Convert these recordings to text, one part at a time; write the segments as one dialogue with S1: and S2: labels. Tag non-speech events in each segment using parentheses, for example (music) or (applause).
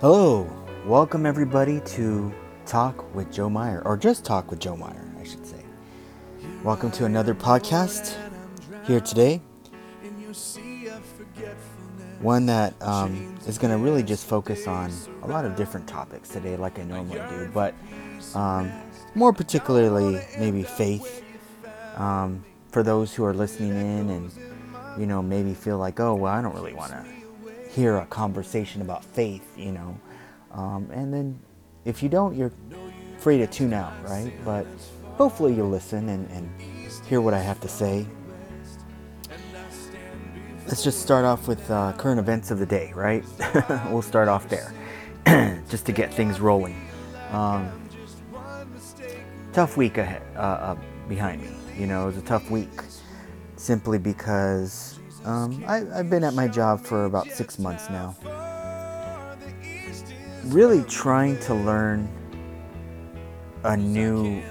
S1: Hello, welcome everybody to Talk with Joe Meyer, or just Talk with Joe Meyer, I should say. Welcome to another podcast here today. One that um, is going to really just focus on a lot of different topics today, like I normally do, but um, more particularly maybe faith. Um, for those who are listening in and you know maybe feel like, oh well, I don't really want to hear a conversation about faith, you know. Um, and then if you don't, you're free to tune out, right? But hopefully you'll listen and, and hear what I have to say. Let's just start off with uh, current events of the day, right? (laughs) we'll start off there (clears throat) just to get things rolling. Um, tough week ahead, uh, uh, behind me. You know, it was a tough week simply because um, I, I've been at my job for about six months now. Really trying to learn a new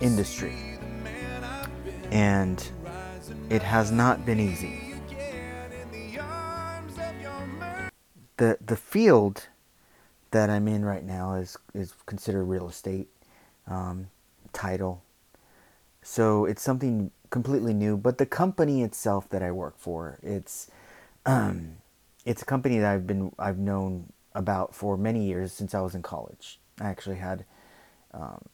S1: industry. And it has not been easy. The, the field that I'm in right now is, is considered real estate, um, title. So it's something completely new, but the company itself that I work for, it's um, it's a company that I've been I've known about for many years since I was in college. I actually had um,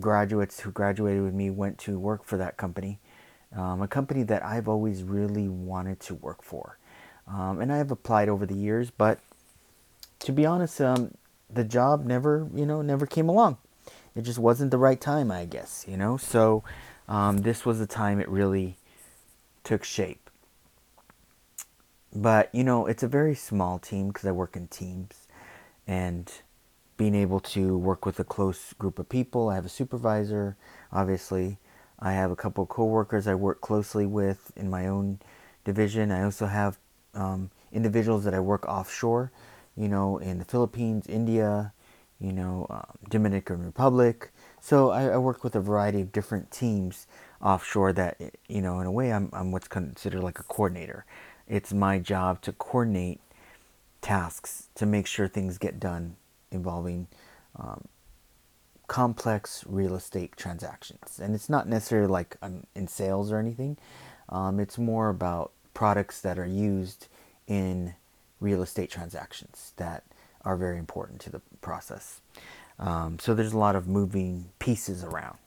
S1: graduates who graduated with me went to work for that company, um, a company that I've always really wanted to work for, um, and I have applied over the years, but to be honest, um, the job never you know never came along. It just wasn't the right time, I guess, you know. So um, this was the time it really took shape. But, you know, it's a very small team because I work in teams. And being able to work with a close group of people, I have a supervisor, obviously. I have a couple of coworkers I work closely with in my own division. I also have um, individuals that I work offshore, you know, in the Philippines, India, you know, um, Dominican Republic. So I, I, work with a variety of different teams offshore that, you know, in a way I'm, I'm what's considered like a coordinator. It's my job to coordinate tasks to make sure things get done involving um, complex real estate transactions. And it's not necessarily like I'm in sales or anything. Um, it's more about products that are used in real estate transactions that are very important to the process. Um, so there's a lot of moving pieces around.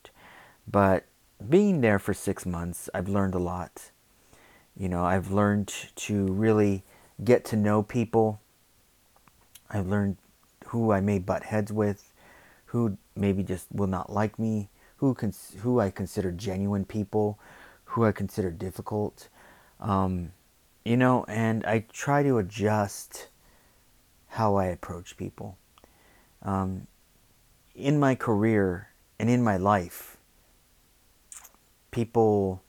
S1: But being there for six months, I've learned a lot. You know, I've learned to really get to know people. I've learned who I may butt heads with, who maybe just will not like me, who cons- who I consider genuine people, who I consider difficult. Um, you know, and I try to adjust how I approach people. Um, in my career and in my life, people,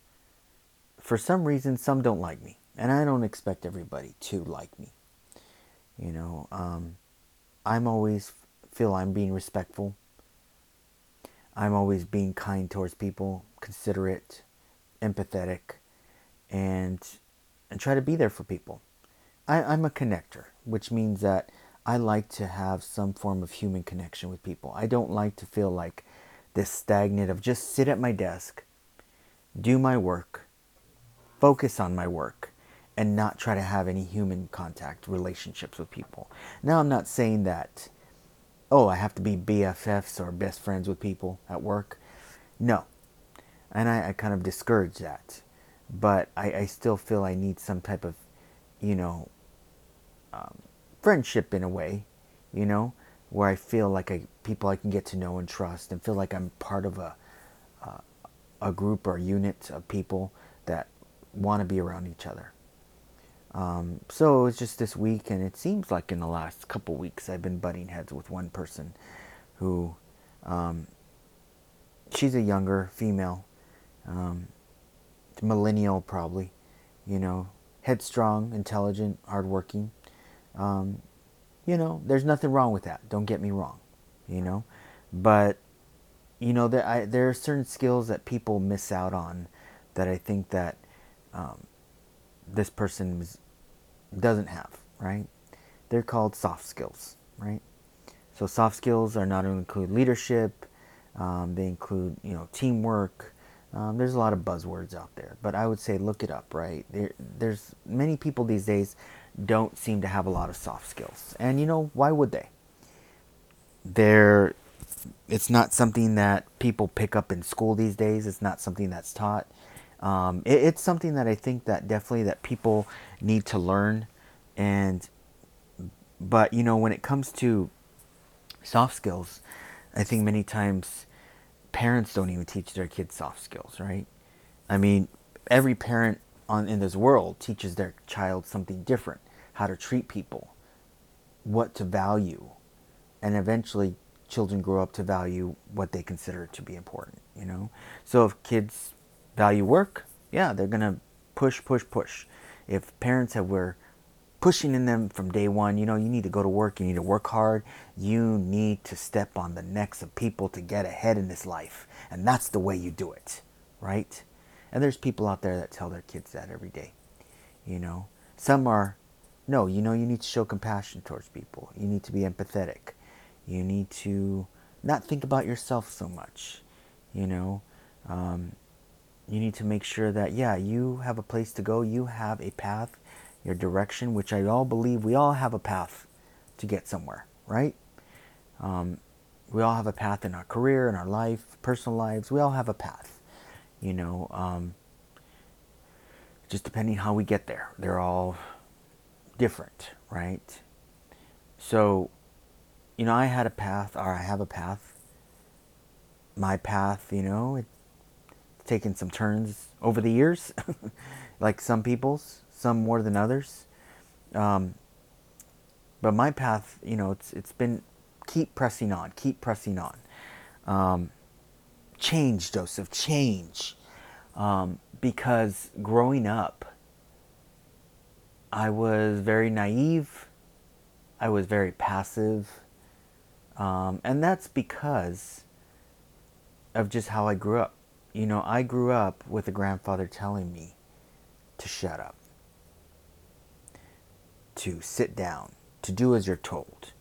S1: for some reason, some don't like me. And I don't expect everybody to like me. You know, um, I'm always feel I'm being respectful. I'm always being kind towards people, considerate, empathetic, and and try to be there for people. I, I'm a connector, which means that I like to have some form of human connection with people. I don't like to feel like this stagnant of just sit at my desk, do my work, focus on my work, and not try to have any human contact relationships with people. Now, I'm not saying that, oh, I have to be BFFs or best friends with people at work. No. And I, I kind of discourage that. But I, I still feel I need some type of, you know, um, friendship in a way, you know, where I feel like I people I can get to know and trust, and feel like I'm part of a uh, a group or unit of people that want to be around each other. Um, so it was just this week, and it seems like in the last couple weeks I've been butting heads with one person who um, she's a younger female, um, millennial probably, you know, headstrong, intelligent, hardworking. Um, you know, there's nothing wrong with that. Don't get me wrong, you know, but you know there I, there are certain skills that people miss out on that I think that um, this person doesn't have. Right? They're called soft skills. right? So soft skills are not only include leadership, um, they include you know teamwork. Um, there's a lot of buzzwords out there, but I would say look it up, right? There, there's many people these days don't seem to have a lot of soft skills, and you know why would they? They're it's not something that people pick up in school these days. It's not something that's taught. Um, it, it's something that I think that definitely that people need to learn, and but you know when it comes to soft skills, I think many times parents don't even teach their kids soft skills, right? I mean, every parent on in this world teaches their child something different, how to treat people, what to value, and eventually children grow up to value what they consider to be important, you know? So if kids value work, yeah, they're going to push, push, push. If parents have were pushing in them from day one, you know, you need to go to work, you need to work hard, you need to step on the necks of people to get ahead in this life. And that's the way you do it, right? And there's people out there that tell their kids that every day. You know, some are, no, you know, you need to show compassion towards people. You need to be empathetic. You need to not think about yourself so much. You know, um, you need to make sure that, yeah, you have a place to go, you have a path, your direction, which I all believe we all have a path to get somewhere, right? Um, we all have a path in our career, in our life, personal lives. We all have a path, you know. Um, just depending how we get there, they're all different, right? So you know, I had a path, or I have a path. My path, you know, it's taken some turns over the years, (laughs) like some people's, some more than others. Um, but my path, you know, it's it's been keep pressing on, keep pressing on. Um, change, Joseph, change. Um, because growing up, I was very naive. I was very passive. Um, and that's because of just how I grew up. You know, I grew up with a grandfather telling me to shut up, to sit down, to do as you're told.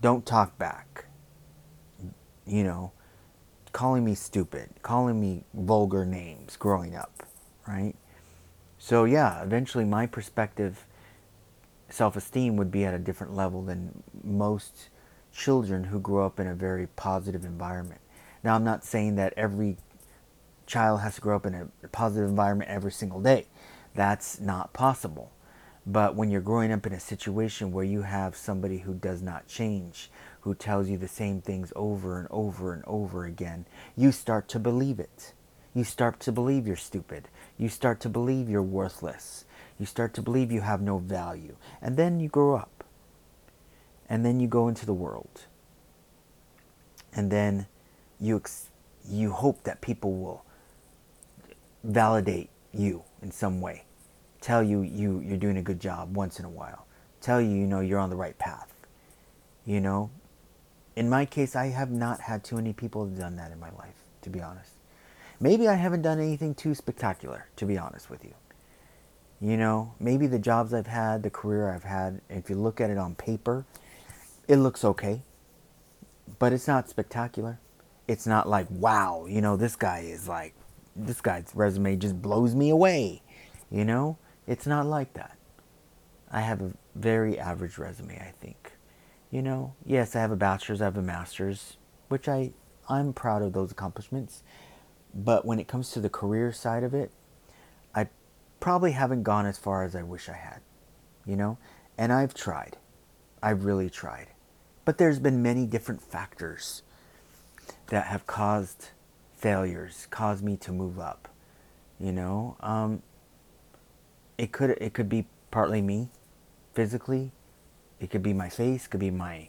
S1: Don't talk back. You know, calling me stupid, calling me vulgar names growing up, right? So, yeah, eventually my perspective self esteem would be at a different level than most children who grow up in a very positive environment. Now, I'm not saying that every child has to grow up in a positive environment every single day. That's not possible. But when you're growing up in a situation where you have somebody who does not change, who tells you the same things over and over and over again, you start to believe it. You start to believe you're stupid. You start to believe you're worthless. You start to believe you have no value. And then you grow up. And then you go into the world. And then you, ex- you hope that people will validate you in some way. Tell you, you you're doing a good job once in a while. Tell you, you know, you're on the right path. You know, in my case, I have not had too many people have done that in my life, to be honest. Maybe I haven't done anything too spectacular, to be honest with you. You know, maybe the jobs I've had, the career I've had, if you look at it on paper, it looks okay. But it's not spectacular. It's not like, wow, you know, this guy is like, this guy's resume just blows me away. You know, it's not like that. I have a very average resume, I think. You know, yes, I have a bachelor's, I have a master's, which I, I'm proud of those accomplishments. But when it comes to the career side of it, I probably haven't gone as far as I wish I had, you know? And I've tried. I've really tried. But there's been many different factors that have caused failures, caused me to move up, you know? Um, it could it could be partly me physically. It could be my face, could be my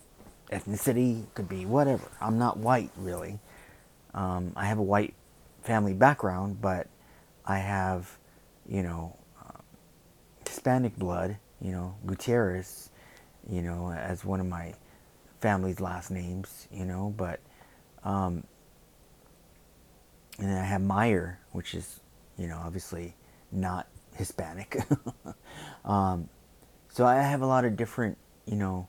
S1: ethnicity, could be whatever. I'm not white really. Um, I have a white family background, but I have you know, uh, Hispanic blood, you know, Gutierrez, you know, as one of my family's last names, you know, but, um, and then I have Meyer, which is, you know, obviously not Hispanic. (laughs) um, so I have a lot of different, you know,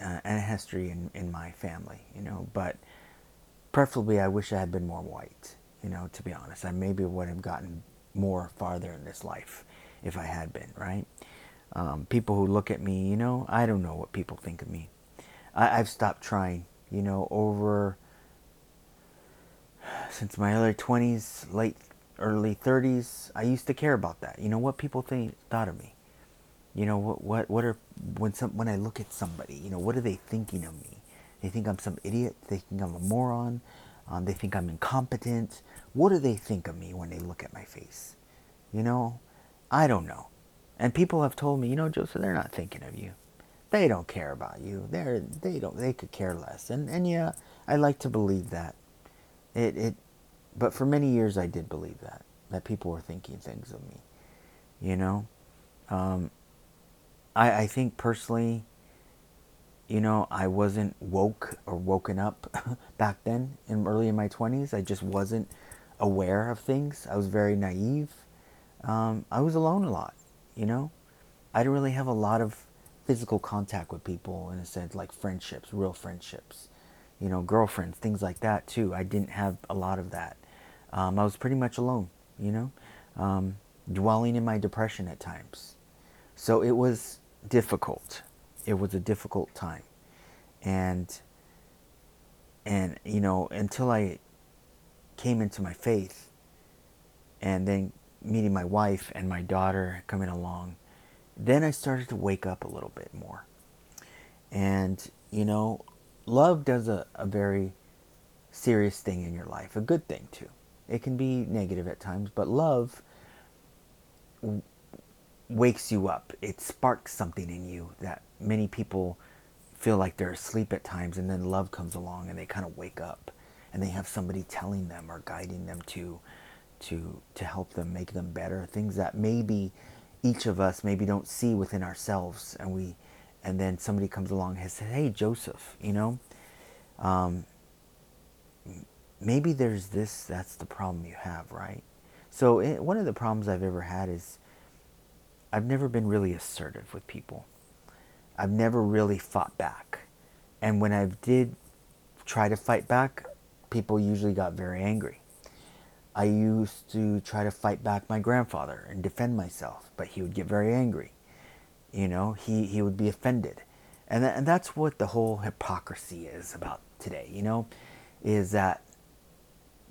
S1: uh, and a history in, in my family, you know. But preferably, I wish I had been more white, you know, to be honest. I maybe would have gotten more farther in this life if I had been, right? Um, people who look at me, you know, I don't know what people think of me. I, I've stopped trying, you know, over since my early 20s, late early 30s, I used to care about that. You know what people think thought of me. You know what what what are when some when I look at somebody, you know, what are they thinking of me? They think I'm some idiot. They think I'm a moron. Um, they think I'm incompetent. What do they think of me when they look at my face? You know, I don't know. And people have told me, you know, Joseph, they're not thinking of you. They don't care about you. They're they don't they could care less. And and yeah, I like to believe that. It it but for many years I did believe that. That people were thinking things of me. You know? Um, I I think personally, you know, I wasn't woke or woken up (laughs) back then in early in my twenties. I just wasn't aware of things. I was very naive. Um, I was alone a lot you know? I didn't really have a lot of physical contact with people in a sense, like friendships, real friendships, you know, girlfriends, things like that too. I didn't have a lot of that. Um, I was pretty much alone, you know, um, dwelling in my depression at times. So it was difficult. It was a difficult time. And, and, you know, until I came into my faith and then meeting my wife and my daughter coming along, then I started to wake up a little bit more. And, you know, love does a, a very serious thing in your life, a good thing too. It can be negative at times, but love wakes you up. It sparks something in you that many people feel like they're asleep at times, and then love comes along and they kind of wake up. And they have somebody telling them or guiding them to to to help them make them better. Things that maybe each of us maybe don't see within ourselves and we and then somebody comes along and says hey joseph you know? Um, maybe there's this that's the problem you have right? So it, one of the problems i've ever had is i've never been really assertive with people i've never really fought back and when i did try to fight back people usually got very angry I used to try to fight back my grandfather and defend myself, but he would get very angry. You know, he, he would be offended. And, th- and that's what the whole hypocrisy is about today, you know, is that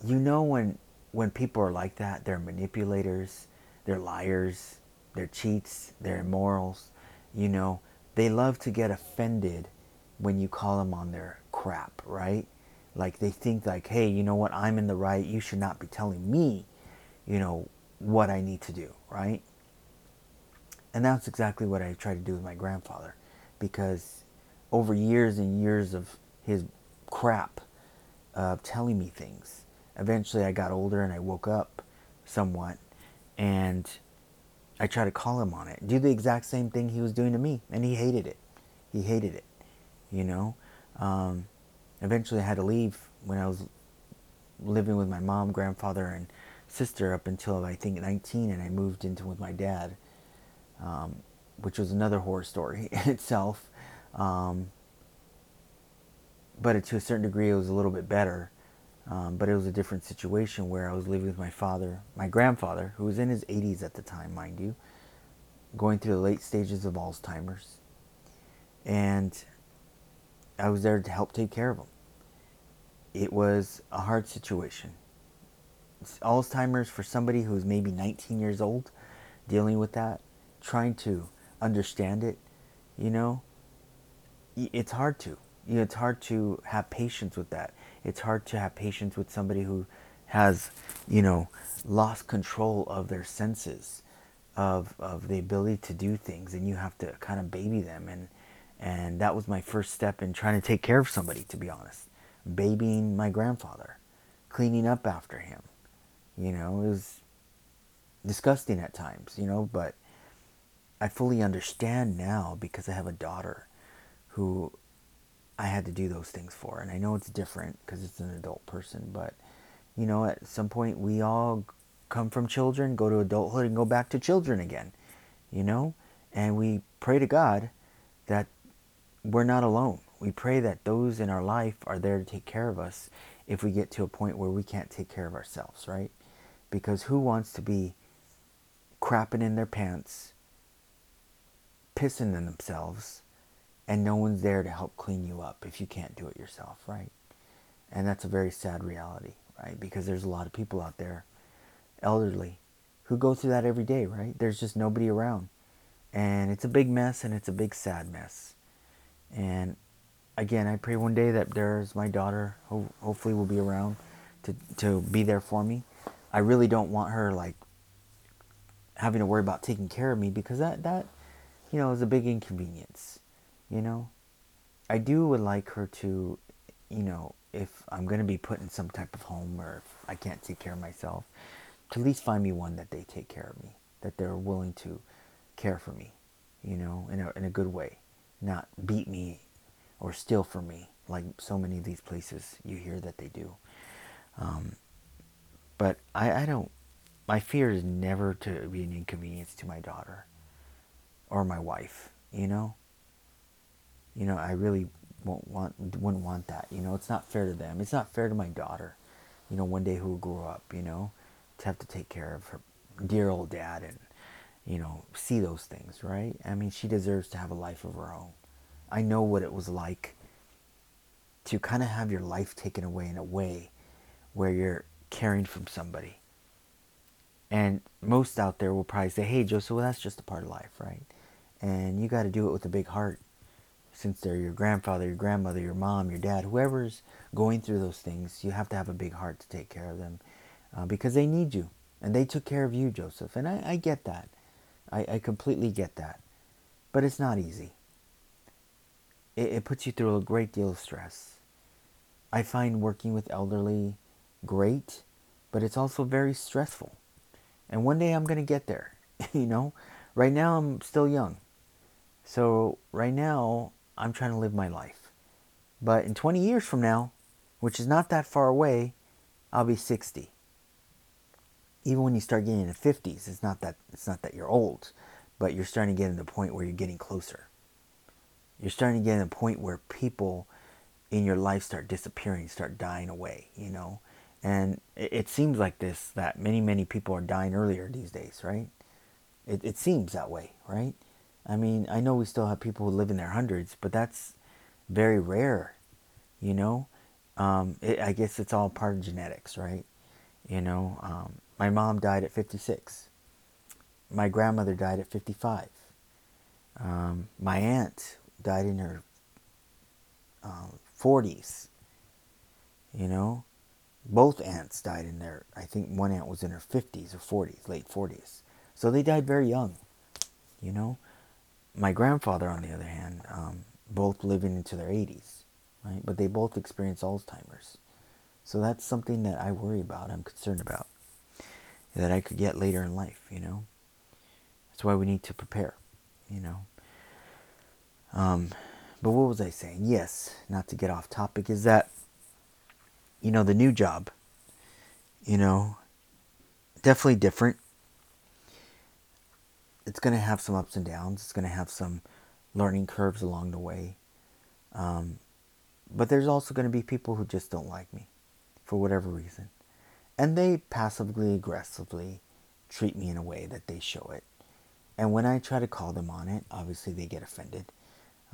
S1: you know when when people are like that, they're manipulators, they're liars, they're cheats, they're immorals, you know, they love to get offended when you call them on their crap, right? like they think like hey you know what? I'm in the right. You should not be telling me you know what i need to do right? And that's exactly what i tried to do with my grandfather because over years and years of his crap of telling me things eventually i got older and i woke up somewhat and i tried to call him on it do the exact same thing he was doing to me and he hated it he hated it you know um, eventually I had to leave when I was living with my mom, grandfather, and sister up until I think 19, and I moved into with my dad, um, which was another horror story (laughs) in itself. Um, but to a certain degree, it was a little bit better. Um, but it was a different situation where I was living with my father, my grandfather, who was in his 80s at the time, mind you, going through the late stages of Alzheimer's. And I was there to help take care of him it was a hard situation. Alzheimer's for somebody who's maybe 19 years old, dealing with that, trying to understand it, you know, it's hard to. You know, it's hard to have patience with that. It's hard to have patience with somebody who has, you know, lost control of their senses, of, of the ability to do things, and you have to kind of baby them. And, and that was my first step in trying to take care of somebody, to be honest babying my grandfather, cleaning up after him. You know, it was disgusting at times, you know, but I fully understand now because I have a daughter who I had to do those things for. And I know it's different because it's an adult person, but you know, at some point we all come from children, go to adulthood, and go back to children again, you know? And we pray to God that we're not alone. We pray that those in our life are there to take care of us if we get to a point where we can't take care of ourselves, right? Because who wants to be crapping in their pants, pissing in themselves, and no one's there to help clean you up if you can't do it yourself, right? And that's a very sad reality, right? Because there's a lot of people out there, elderly, who go through that every day, right? There's just nobody around. And it's a big mess and it's a big sad mess. And again, I pray one day that there's my daughter, who hopefully will be around to, to be there for me. I really don't want her like having to worry about taking care of me because that, that you know, is a big inconvenience. You know, I do would like her to, you know, if I'm going to be put in some type of home or if I can't take care of myself, to at least find me one that they take care of me, that they're willing to care for me, you know, in a, in a good way, not beat me or steal from me like so many of these places you hear that they do. Um, but I, I don't, my fear is never to be an inconvenience to my daughter or my wife, you know? You know, I really won't want, wouldn't want that. You know, it's not fair to them. It's not fair to my daughter, you know, one day who will grow up, you know, to have to take care of her dear old dad and, you know, see those things, right? I mean, she deserves to have a life of her own. I know what it was like to kind of have your life taken away in a way where you're caring from somebody. And most out there will probably say, hey, Joseph, well, that's just a part of life, right? And you got to do it with a big heart since they're your grandfather, your grandmother, your mom, your dad, whoever's going through those things, you have to have a big heart to take care of them uh, because they need you. And they took care of you, Joseph. And I, I get that. I, I, completely get that. But it's not easy. It, it puts you through a great deal of stress. I find working with elderly great, but it's also very stressful. And one day I'm going to get there. (laughs) you know, right now I'm still young. So right now I'm trying to live my life. But in 20 years from now, which is not that far away, I'll be 60. Even when you start getting in the 50s, it's not that it's not that you're old, but you're starting to get to the point where you're getting closer. You're starting to get to the point where people in your life start disappearing, start dying away, you know. And it, it seems like this that many, many people are dying earlier these days, right? It, it seems that way, right? I mean, I know we still have people who live in their hundreds, but that's very rare, you know. Um, it, I guess it's all part of genetics, right? You know, um, my mom died at 56. My grandmother died at 55. Um, my aunt died in her 40s. Um, you know, both aunts died in their, I think one aunt was in her 50s or 40s, late 40s. So they died very young, you know my grandfather, on the other hand, um, both living into their 80s, right? But they both experience Alzheimer's. So that's something that I worry about, I'm concerned about, that I could get later in life, you know? That's why we need to prepare, you know? Um, but what was I saying? Yes, not to get off topic, is that, you know, the new job, you know, definitely different it's going to have some ups and downs. It's going to have some learning curves along the way. Um, but there's also going to be people who just don't like me for whatever reason. And they passively aggressively treat me in a way that they show it. And when I try to call them on it, obviously they get offended.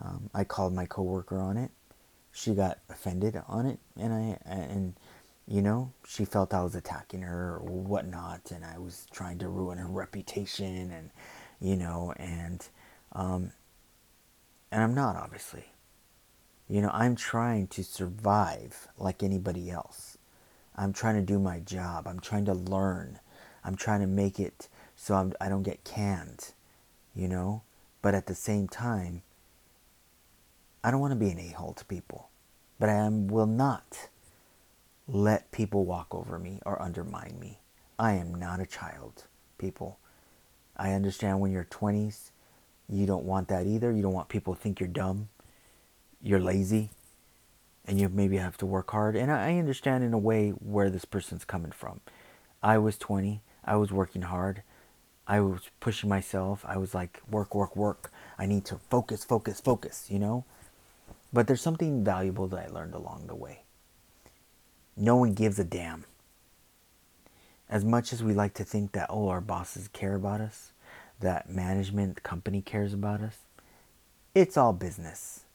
S1: Um, I called my coworker on it. She got offended on it, and I and you know she felt I was attacking her or whatnot, and I was trying to ruin her reputation and you know, and um, and I'm not obviously. You know, I'm trying to survive like anybody else. I'm trying to do my job. I'm trying to learn. I'm trying to make it so I'm, I do not get canned, you know. But at the same time, I don't want to be an a-hole to people. But I am, will not let people walk over me or undermine me. I am not a child, people. I understand when you're 20s, you don't want that either. You don't want people to think you're dumb, you're lazy, and you maybe have to work hard. And I understand in a way where this person's coming from. I was 20, I was working hard, I was pushing myself. I was like, work, work, work. I need to focus, focus, focus, you know? But there's something valuable that I learned along the way. No one gives a damn. As much as we like to think that, oh, our bosses care about us, that management company cares about us, it's all business.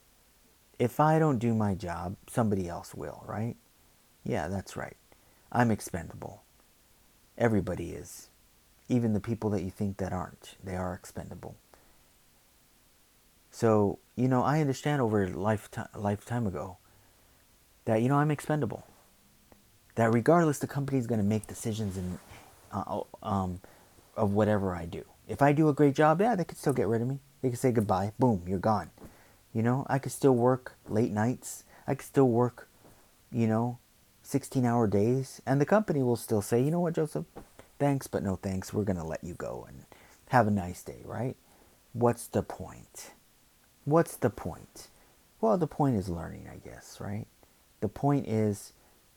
S1: If I don't do my job, somebody else will, right? Yeah, that's right. I'm expendable. Everybody is. Even the people that you think that aren't, they are expendable. So, you know, I understand over a lifetime, lifetime ago that, you know, I'm expendable. That regardless, the company is going to make decisions in, uh, um, of whatever I do. If I do a great job, yeah, they could still get rid of me. They could say goodbye. Boom, you're gone. You know, I could still work late nights. I could still work, you know, 16 hour days. And the company will still say, you know what, Joseph? Thanks, but no thanks. We're going to let you go and have a nice day, right? What's the point? What's the point? Well, the point is learning, I guess, right? The point is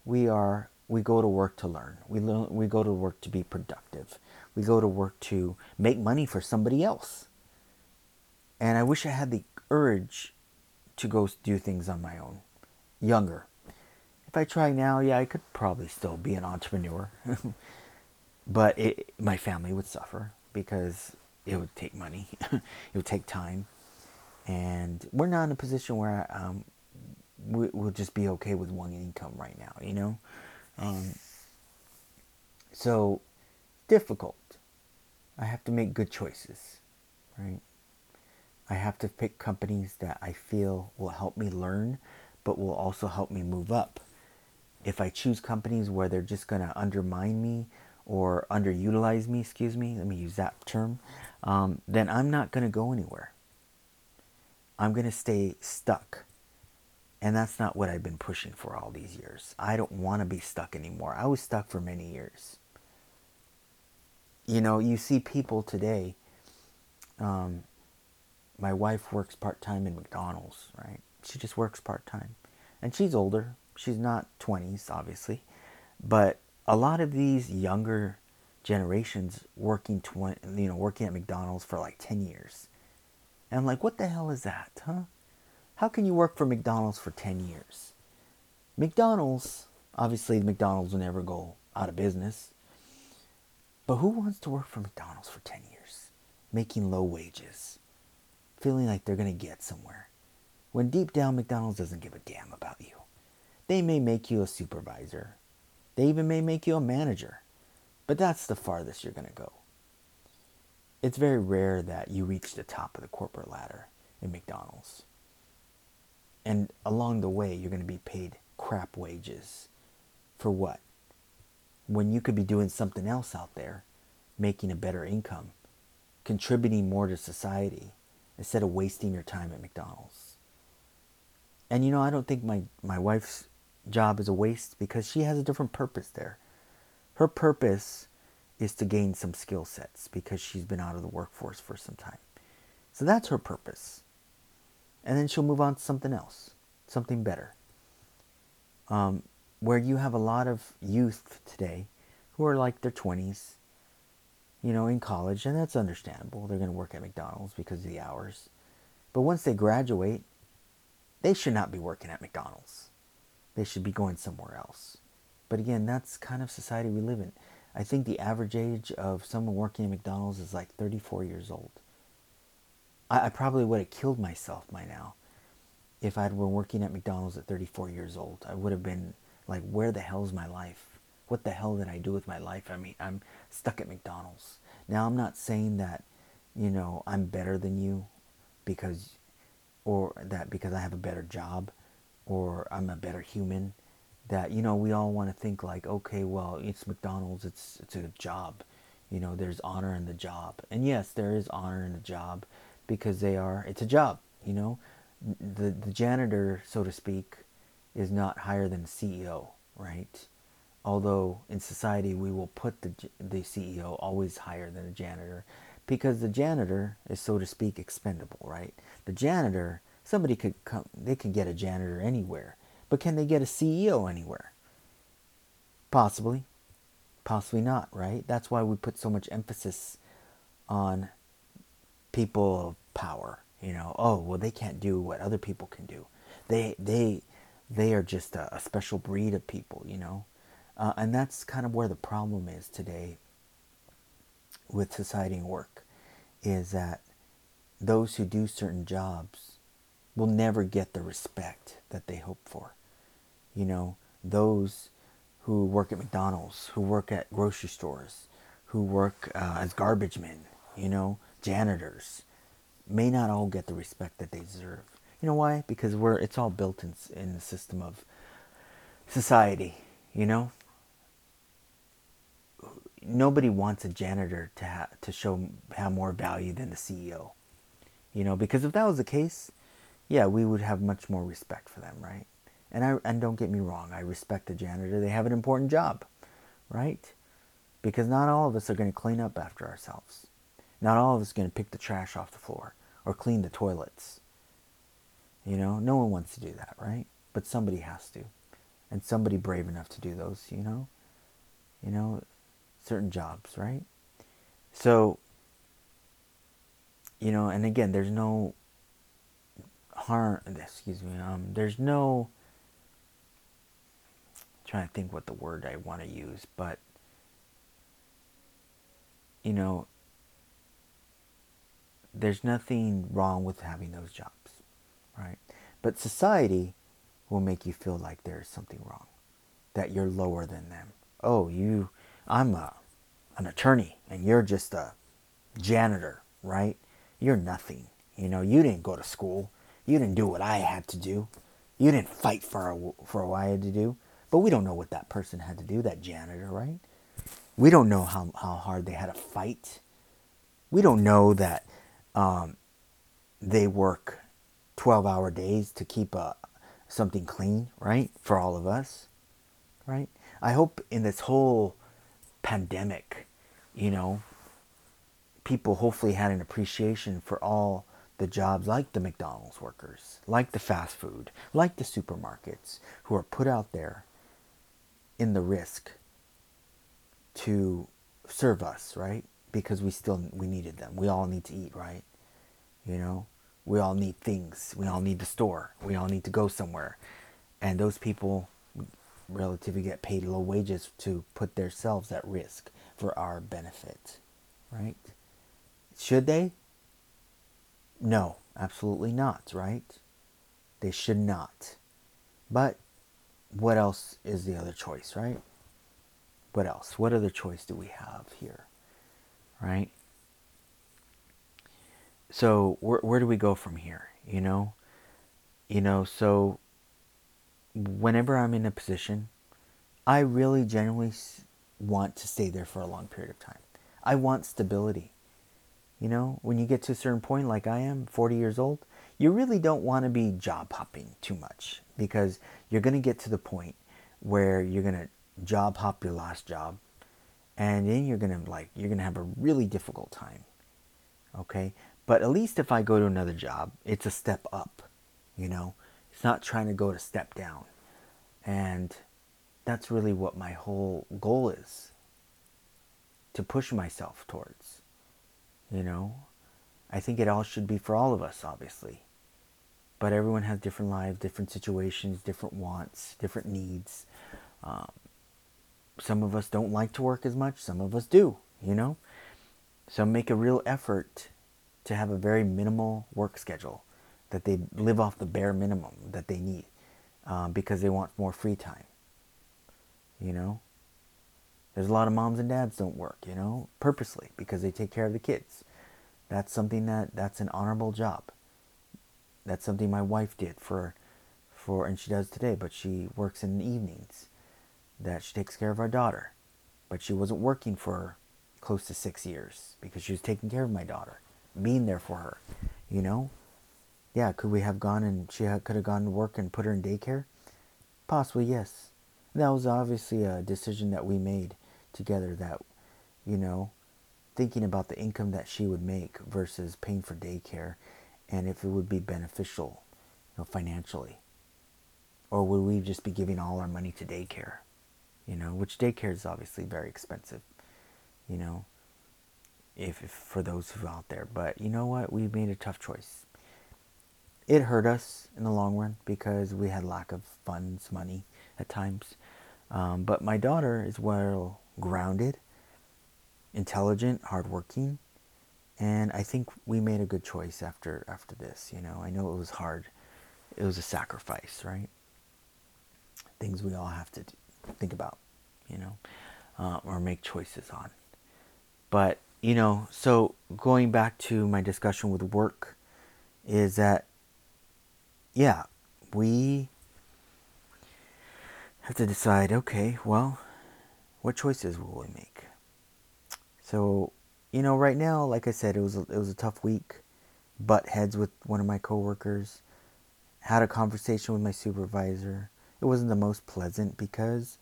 S1: we are we go to work to learn. We learn, we go to work to be productive. We go to work to make money for somebody else. And I wish I had the urge to go do things on my own. Younger. If I try now, yeah, I could probably still be an entrepreneur. (laughs) but it, my family would suffer because it would take money, (laughs) it would take time and we're not in a position where um, we, will just be okay with one income right now, you know. Um, so difficult. I have to make good choices, right? I have to pick companies that I feel will help me learn, but will also help me move up. If I choose companies where they're just going to undermine me or underutilize me, excuse me, let me use that term, um, then I'm not going to go anywhere. I'm going to stay stuck. And that's not what I've been pushing for all these years. I don't want to be stuck anymore. I was stuck for many years. You know, you see people today. Um, my wife works part time in McDonald's, right? She just works part time. And she's older. She's not 20s, obviously. But a lot of these younger generations working 20, you know, working at McDonald's for like 10 years and I'm like, what the hell is that, huh? How can you work for McDonald's for 10 years? McDonald's, obviously, McDonald's will never go out of business. But who wants to work for McDonald's for 10 years? Making low wages, feeling like they're going to get somewhere. When deep down, McDonald's doesn't give a damn about you. They may make you a supervisor, they even may make you a manager. But that's the farthest you're going to go it's very rare that you reach the top of the corporate ladder in McDonald's. And along the way, you're going to be paid crap wages. For what? When you could be doing something else out there, making a better income, contributing more to society, instead of wasting your time at McDonald's. And you know, I don't think my, my wife's job is a waste because she has a different purpose there. Her purpose is to gain some skill sets because she's been out of the workforce for some time. So that's her purpose. And then she'll move on to something else, something better. Um, where you have a lot of youth today who are like their 20s, you know, in college, and that's understandable. They're going to work at McDonald's because of the hours. But once they graduate, they should not be working at McDonald's. They should be going somewhere else. But again, that's kind of society we live in. I think the average age of someone working at McDonald's is like 34 years old. I, I probably would have killed myself by now if I'd been working at McDonald's at 34 years old. I would have been like, where the hell is my life? What the hell did I do with my life? I mean, I'm stuck at McDonald's. Now, I'm not saying that, you know, I'm better than you because, or that because I have a better job or I'm a better human that you know we all want to think like okay well it's mcdonald's it's it's a job you know there's honor in the job and yes there is honor in the job because they are it's a job you know the the janitor so to speak is not higher than ceo right although in society we will put the the ceo always higher than the janitor because the janitor is so to speak expendable right the janitor somebody could come they can get a janitor anywhere but can they get a CEO anywhere? Possibly. Possibly not, right? That's why we put so much emphasis on people of power. You know, oh, well, they can't do what other people can do. They they they are just a, a special breed of people, you know, uh, and that's kind of where the problem is today with society and work, is that those who do certain jobs will never get the respect that they hope for. You know, those who work at McDonald's, who work at grocery stores, who work uh, as garbage men, you know, janitors, may not all get the respect that they deserve. You know why? Because we're it's all built in in the system of society. You know, nobody wants a janitor to ha- to show have more value than the CEO. You know, because if that was the case, yeah, we would have much more respect for them, right? And I and don't get me wrong, I respect the janitor. They have an important job, right? Because not all of us are going to clean up after ourselves. Not all of us are going to pick the trash off the floor or clean the toilets. You know, no one wants to do that, right? But somebody has to. And somebody brave enough to do those, you know? You know, certain jobs, right? So, you know, and again, there's no harm, excuse me, um, there's no, I'm trying to think what the word I want to use, but, you know, there's nothing wrong with having those jobs, right? But society will make you feel like there's something wrong, that you're lower than them. Oh, you, I'm a, an attorney and you're just a janitor, right? You're nothing. You know, you didn't go to school. You didn't do what I had to do. You didn't fight for a, for what I had to do. But we don't know what that person had to do, that janitor, right? We don't know how, how hard they had to fight. We don't know that um, they work 12 hour days to keep uh, something clean, right? For all of us, right? I hope in this whole pandemic, you know, people hopefully had an appreciation for all the jobs like the McDonald's workers, like the fast food, like the supermarkets who are put out there in the risk to serve us, right? Because we still we needed them. We all need to eat, right? You know, we all need things. We all need the store. We all need to go somewhere. And those people relatively get paid low wages to put themselves at risk for our benefit, right? Should they? No, absolutely not, right? They should not. But what else is the other choice, right? What else? What other choice do we have here, right? So where where do we go from here? You know, you know. So whenever I'm in a position, I really genuinely want to stay there for a long period of time. I want stability. You know, when you get to a certain point, like I am, 40 years old, you really don't want to be job hopping too much because you're going to get to the point where you're going to job hop your last job and then you're going to like you're going to have a really difficult time okay but at least if I go to another job, it's a step up, you know? It's not trying to go to step down. And that's really what my whole goal is to push myself towards. You know? I think it all should be for all of us, obviously. But everyone has different lives, different situations, different wants, different needs. Um, some of us don't like to work as much, some of us do, you know? Some make a real effort to have a very minimal work schedule, that they live off the bare minimum that they need um, because they want more free time. You know? There's a lot of moms and dads don't work, you know, purposely because they take care of the kids. That's something that that's an honorable job. That's something my wife did for for and she does today, but she works in the evenings. That she takes care of our daughter. But she wasn't working for close to 6 years because she was taking care of my daughter being there for her, you know? Yeah, could we have gone and she could have gone to work and put her in daycare? Possibly, yes. That was obviously a decision that we made together that, you know, thinking about the income that she would make versus paying for daycare and if it would be beneficial, you know, financially. Or would we just be giving all our money to daycare? You know, which daycare is obviously very expensive, you know if, if for those who are out there. But you know what? We made a tough choice. it hurt us in the long run because we had lack of funds, money at times. Um, but my daughter is well grounded, intelligent, hardworking, and I think we made a good choice after after this. You know, I know it was hard. It was a sacrifice, right? Things we all have to think about, you know, uh, or make choices on. But you know, so going back to my discussion with work, is that yeah, we have to decide. Okay, well, what choices will we make? So you know, right now, like I said, it was a, it was a tough week. Butt heads with one of my coworkers. Had a conversation with my supervisor. It wasn't the most pleasant because,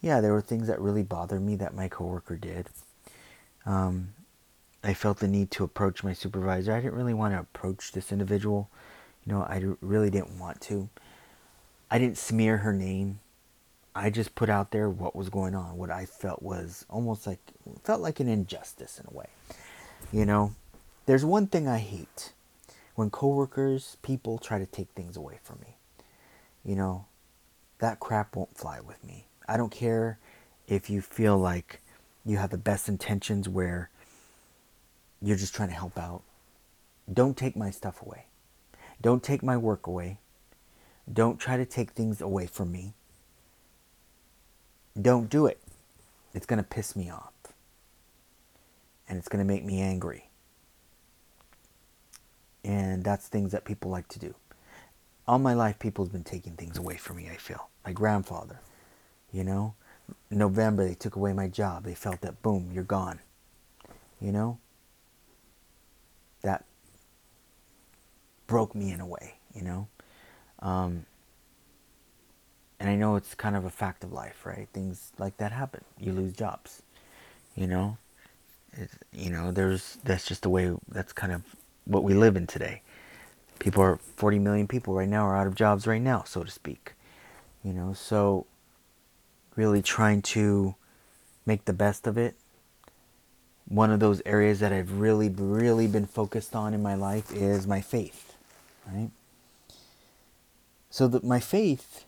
S1: yeah, there were things that really bothered me that my coworker did. Um, I felt the need to approach my supervisor. I didn't really want to approach this individual. You know, I really didn't want to. I didn't smear her name. I just put out there what was going on, what I felt was almost like felt like an injustice in a way. You know, there's one thing I hate when coworkers, people try to take things away from me. You know, that crap won't fly with me. I don't care if you feel like you have the best intentions where you're just trying to help out. Don't take my stuff away. Don't take my work away. Don't try to take things away from me. Don't do it. It's going to piss me off. And it's going to make me angry. And that's things that people like to do. All my life, people have been taking things away from me, I feel. My grandfather, you know, November, they took away my job. They felt that, boom, you're gone. You know? That broke me in a way, you know? Um, and I know it's kind of a fact of life, right? Things like that happen. You lose jobs, you know. You know, there's that's just the way. That's kind of what we live in today. People are 40 million people right now are out of jobs right now, so to speak. You know, so really trying to make the best of it. One of those areas that I've really, really been focused on in my life is my faith, right? So that my faith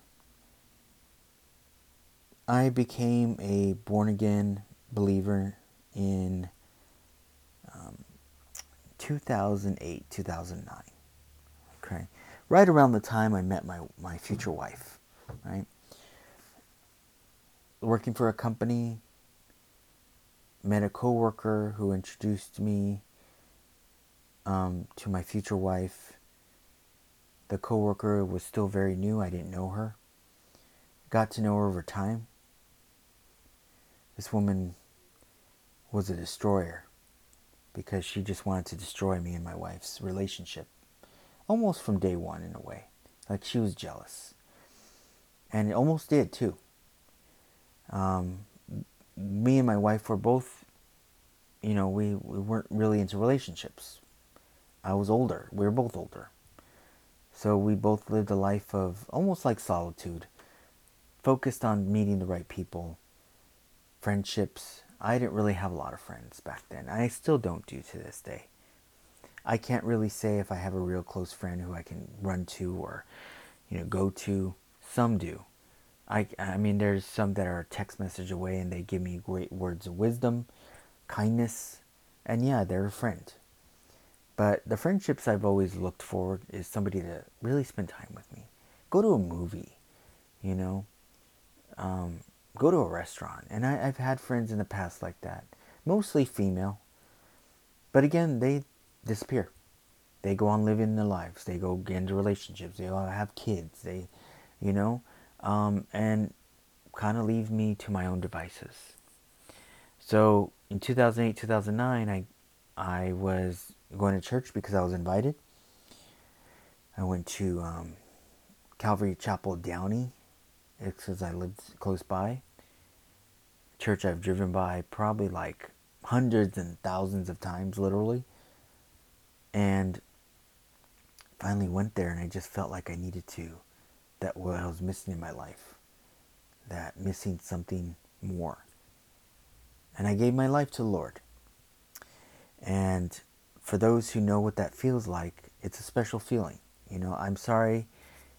S1: I became a born again believer in um, 2008, 2009. Okay. Right around the time I met my, my future wife, right? Working for a company, met a coworker who introduced me um, to my future wife. The coworker was still very new. I didn't know her. Got to know her over time. This woman was a destroyer because she just wanted to destroy me and my wife's relationship almost from day one in a way. Like she was jealous. And it almost did too. Um, me and my wife were both, you know, we, we weren't really into relationships. I was older. We were both older. So we both lived a life of almost like solitude, focused on meeting the right people friendships. I didn't really have a lot of friends back then. I still don't do to this day. I can't really say if I have a real close friend who I can run to or, you know, go to. Some do. I, I mean, there's some that are text message away and they give me great words of wisdom, kindness, and yeah, they're a friend. But the friendships I've always looked for is somebody to really spend time with me. Go to a movie, you know. Um, go to a restaurant. And I, have had friends in the past like that, mostly female. But again, they disappear. They go on living their lives. They go get into relationships. They all have kids. They, you know, um, and kind of leave me to my own devices. So in 2008, 2009, I, I was going to church because I was invited. I went to um, Calvary Chapel Downey because I lived close by church I've driven by probably like hundreds and thousands of times, literally. And finally went there and I just felt like I needed to, that what I was missing in my life, that missing something more. And I gave my life to the Lord. And for those who know what that feels like, it's a special feeling. You know, I'm sorry.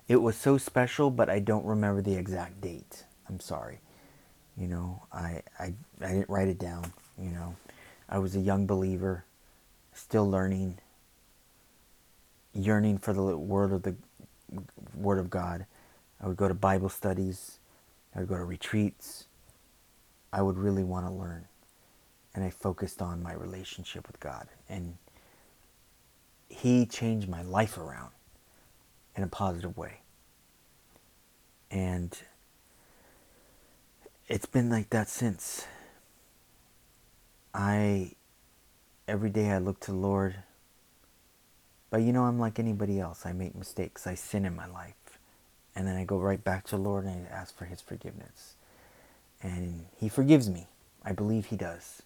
S1: It was so special, but I don't remember the exact date. I'm sorry. You know, I, I, I didn't write it down. You know, I was a young believer, still learning, yearning for the word of the word of God. I would go to Bible studies. I would go to retreats. I would really want to learn. And I focused on my relationship with God. And He changed my life around in a positive way. And it's been like that since. I, every day I look to the Lord. But you know, I'm like anybody else. I make mistakes. I sin in my life. And then I go right back to the Lord and I ask for His forgiveness. And He forgives me. I believe He does.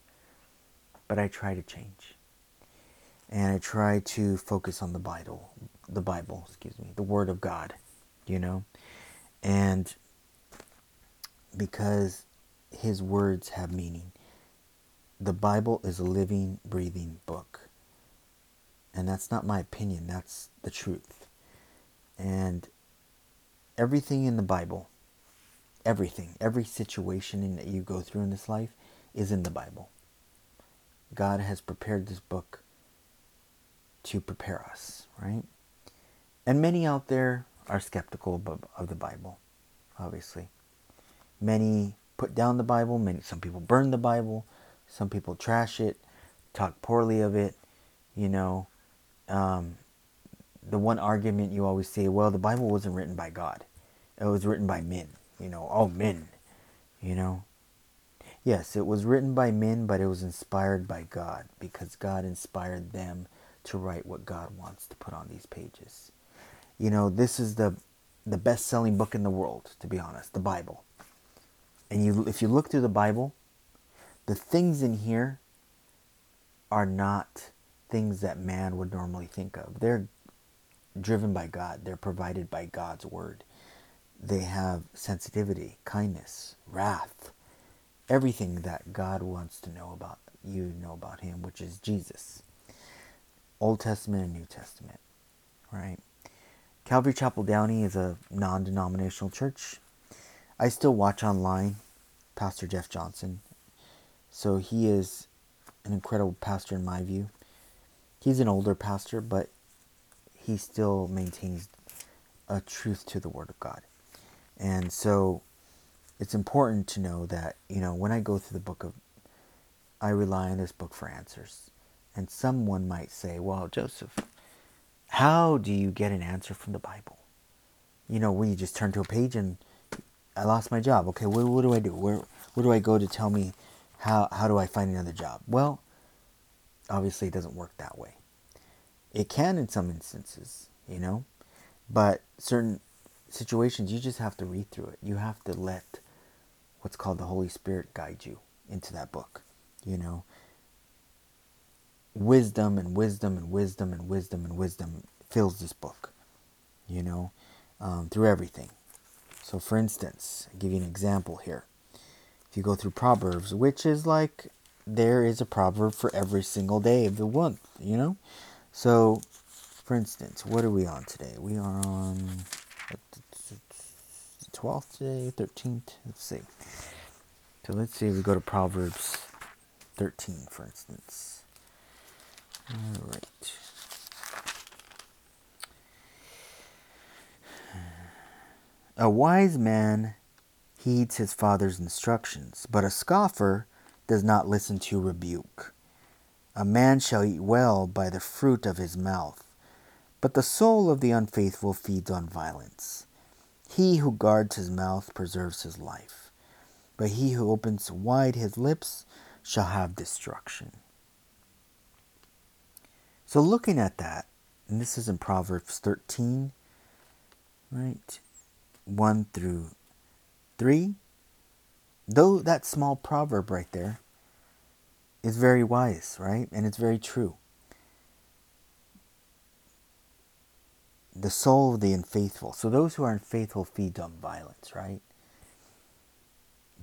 S1: But I try to change. And I try to focus on the Bible, the Bible, excuse me, the Word of God, you know? And because His words have meaning, the Bible is a living, breathing book. And that's not my opinion, that's the truth. And everything in the Bible, everything, every situation that you go through in this life is in the Bible. God has prepared this book to prepare us, right? And many out there are skeptical of the Bible, obviously. Many put down the Bible, many some people burn the Bible, some people trash it, talk poorly of it, you know. Um, the one argument you always say, well, the Bible wasn't written by God. It was written by men, you know, all men, you know. Yes, it was written by men, but it was inspired by God because God inspired them to write what God wants to put on these pages. You know, this is the the best-selling book in the world, to be honest, the Bible. And you if you look through the Bible, the things in here are not things that man would normally think of. They're driven by God. They're provided by God's word. They have sensitivity, kindness, wrath, everything that God wants to know about you know about him, which is Jesus. Old Testament and New Testament, right? Calvary Chapel Downey is a non-denominational church. I still watch online Pastor Jeff Johnson. So he is an incredible pastor in my view. He's an older pastor, but he still maintains a truth to the Word of God. And so it's important to know that, you know, when I go through the book of, I rely on this book for answers. And someone might say, well, Joseph, how do you get an answer from the Bible? You know, when you just turn to a page and I lost my job. Okay, what, what do I do? Where, where do I go to tell me how, how do I find another job? Well, obviously it doesn't work that way. It can in some instances, you know, but certain situations you just have to read through it. You have to let what's called the Holy Spirit guide you into that book, you know. Wisdom and wisdom and wisdom and wisdom and wisdom fills this book, you know, um, through everything. So, for instance, I'll give you an example here. If you go through Proverbs, which is like there is a proverb for every single day of the month, you know? So, for instance, what are we on today? We are on the 12th day, 13th. Let's see. So let's see. We go to Proverbs 13, for instance. All right. A wise man heeds his father's instructions, but a scoffer does not listen to rebuke. A man shall eat well by the fruit of his mouth, but the soul of the unfaithful feeds on violence. He who guards his mouth preserves his life, but he who opens wide his lips shall have destruction. So, looking at that, and this is in Proverbs 13, right? 1 through 3. Though that small proverb right there is very wise, right? And it's very true. The soul of the unfaithful. So those who are unfaithful feed on violence, right?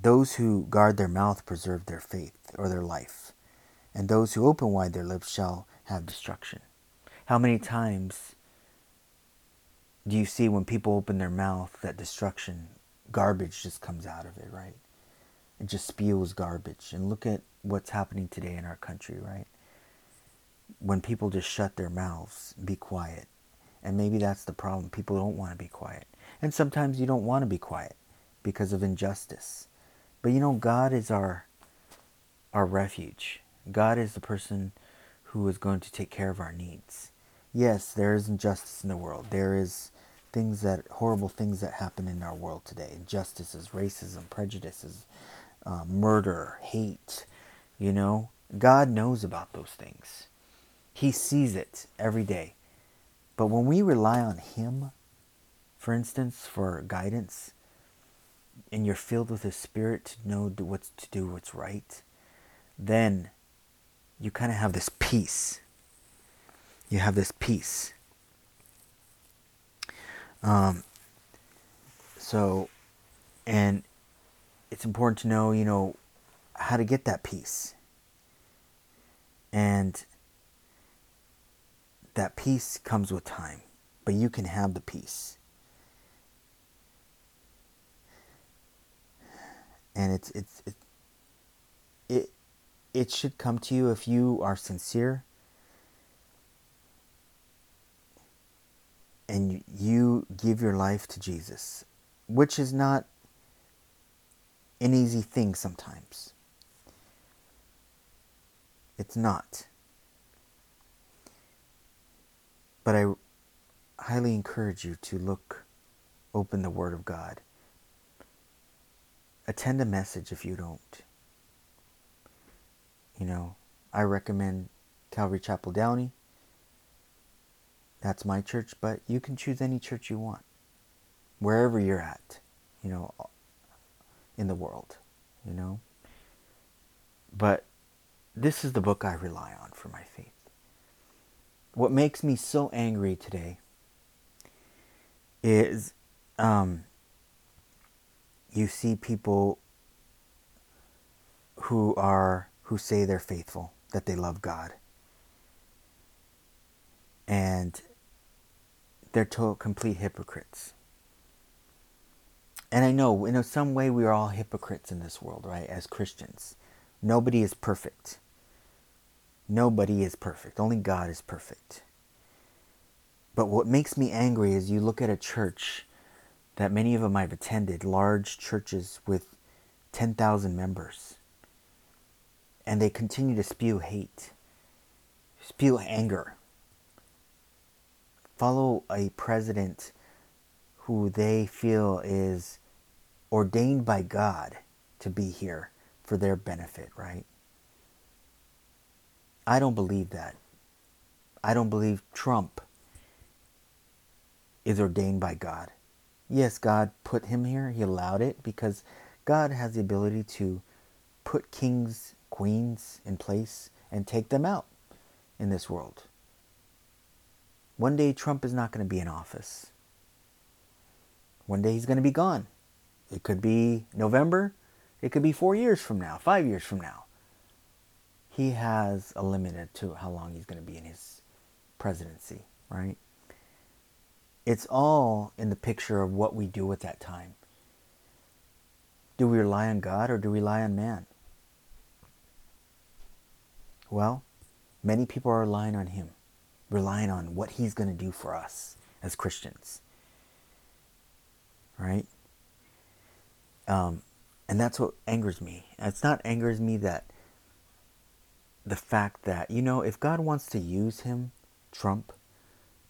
S1: Those who guard their mouth preserve their faith or their life. And those who open wide their lips shall have destruction. How many times do you see when people open their mouth that destruction, garbage just comes out of it, right? It just spews garbage. And look at what's happening today in our country, right? When people just shut their mouths, be quiet. And maybe that's the problem. People don't want to be quiet. And sometimes you don't want to be quiet because of injustice. But you know, God is our our refuge. God is the person who is going to take care of our needs. Yes, there is injustice in the world. There is things that horrible things that happen in our world today. Injustices, racism, prejudices, uh, murder, hate. You know, God knows about those things. He sees it every day. But when we rely on Him, for instance, for guidance, and you're filled with His Spirit to know what to do, what's right, then you kind of have this peace. You have this peace. Um, so, and it's important to know, you know, how to get that peace. And that peace comes with time, but you can have the peace. And it's it's it it it should come to you if you are sincere and you give your life to Jesus, which is not an easy thing sometimes. It's not. But I highly encourage you to look, open the Word of God. Attend a message if you don't. You know, I recommend Calvary Chapel Downey. That's my church, but you can choose any church you want, wherever you're at, you know, in the world, you know. But this is the book I rely on for my faith. What makes me so angry today is um, you see people who are who say they're faithful, that they love God. And they're total complete hypocrites. And I know in some way we are all hypocrites in this world, right? As Christians. Nobody is perfect. Nobody is perfect. Only God is perfect. But what makes me angry is you look at a church that many of them I've attended, large churches with 10,000 members, and they continue to spew hate, spew anger, follow a president who they feel is ordained by God to be here for their benefit, right? I don't believe that. I don't believe Trump is ordained by God. Yes, God put him here, He allowed it because God has the ability to put kings, queens in place and take them out in this world. One day Trump is not going to be in office. One day he's going to be gone. It could be November. It could be four years from now, five years from now. He has a limit to how long he's going to be in his presidency, right? It's all in the picture of what we do at that time. Do we rely on God or do we rely on man? Well, many people are relying on him relying on what He's going to do for us as Christians. Right? Um, and that's what angers me. It's not angers me that the fact that, you know, if God wants to use him, Trump,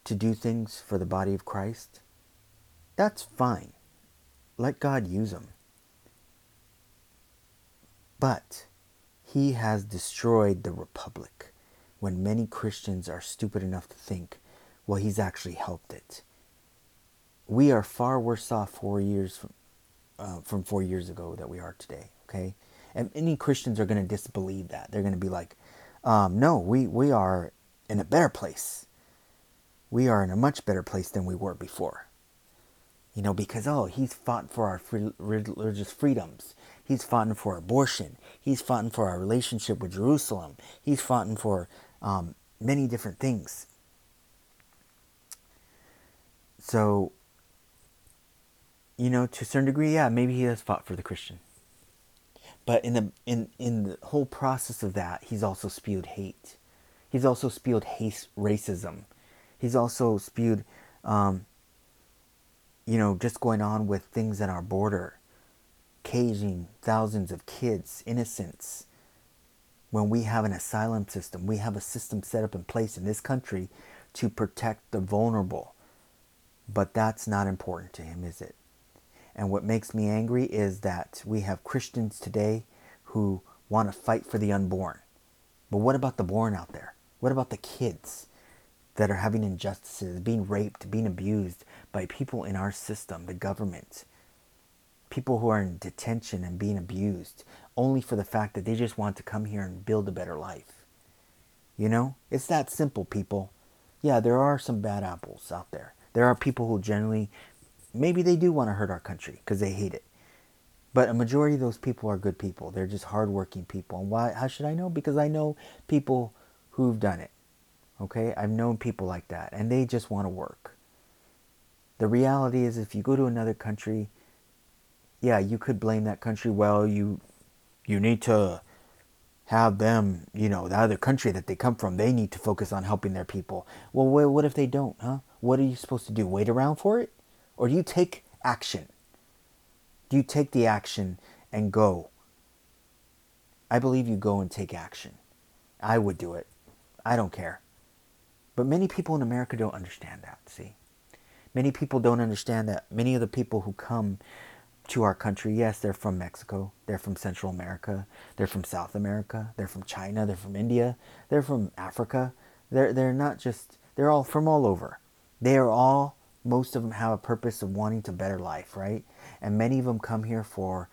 S1: to do things for the body of Christ, that's fine. Let God use him. But he has destroyed the republic when many Christians are stupid enough to think, well, he's actually helped it. We are far worse off four years from, uh, from four years ago that we are today, okay? And many Christians are going to disbelieve that. They're going to be like, um, no, we, we are in a better place. We are in a much better place than we were before. You know, because, oh, he's fought for our free, religious freedoms. He's fought for abortion. He's fought for our relationship with Jerusalem. He's fought for um, many different things. So, you know, to a certain degree, yeah, maybe he has fought for the Christian. But in the in in the whole process of that, he's also spewed hate. He's also spewed hate, racism. He's also spewed, um, you know, just going on with things at our border, caging thousands of kids, innocents. When we have an asylum system, we have a system set up in place in this country to protect the vulnerable. But that's not important to him, is it? And what makes me angry is that we have Christians today who want to fight for the unborn. But what about the born out there? What about the kids that are having injustices, being raped, being abused by people in our system, the government? People who are in detention and being abused only for the fact that they just want to come here and build a better life. You know? It's that simple, people. Yeah, there are some bad apples out there. There are people who generally maybe they do want to hurt our country because they hate it. But a majority of those people are good people. They're just hardworking people. And why? How should I know? Because I know people who've done it. Okay, I've known people like that, and they just want to work. The reality is, if you go to another country, yeah, you could blame that country. Well, you you need to have them, you know, the other country that they come from, they need to focus on helping their people. Well, what if they don't, huh? What are you supposed to do? Wait around for it? Or do you take action? Do you take the action and go? I believe you go and take action. I would do it. I don't care. But many people in America don't understand that, see? Many people don't understand that many of the people who come to our country, yes, they're from Mexico, they're from Central America, they're from South America, they're from China, they're from India, they're from Africa. They're, they're not just, they're all from all over. They are all most of them have a purpose of wanting to better life, right? And many of them come here for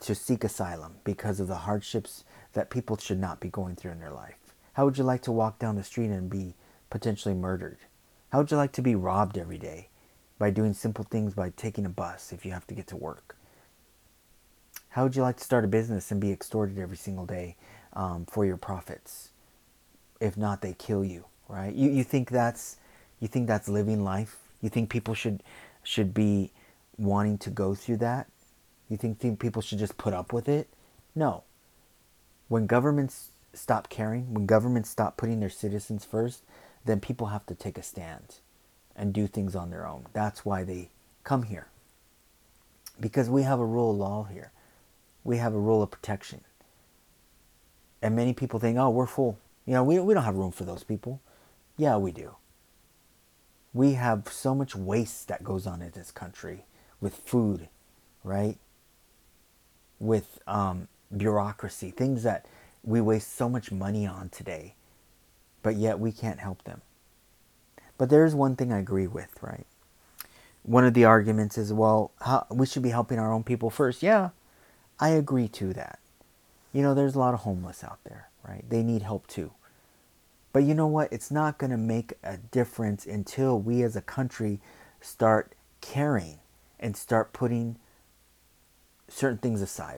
S1: to seek asylum because of the hardships that people should not be going through in their life. How would you like to walk down the street and be potentially murdered? How would you like to be robbed every day by doing simple things by taking a bus if you have to get to work? How would you like to start a business and be extorted every single day um, for your profits? If not, they kill you, right? You, you think that's you think that's living life? You think people should should be wanting to go through that? You think, think people should just put up with it? No. When governments stop caring, when governments stop putting their citizens first, then people have to take a stand and do things on their own. That's why they come here. Because we have a rule of law here. We have a rule of protection. And many people think, oh, we're full. You know, we, we don't have room for those people. Yeah, we do we have so much waste that goes on in this country with food, right? With um, bureaucracy, things that we waste so much money on today, but yet we can't help them. But there's one thing I agree with, right? One of the arguments is, well, how, we should be helping our own people first. Yeah, I agree to that. You know, there's a lot of homeless out there, right? They need help too. But you know what? It's not going to make a difference until we as a country start caring and start putting certain things aside.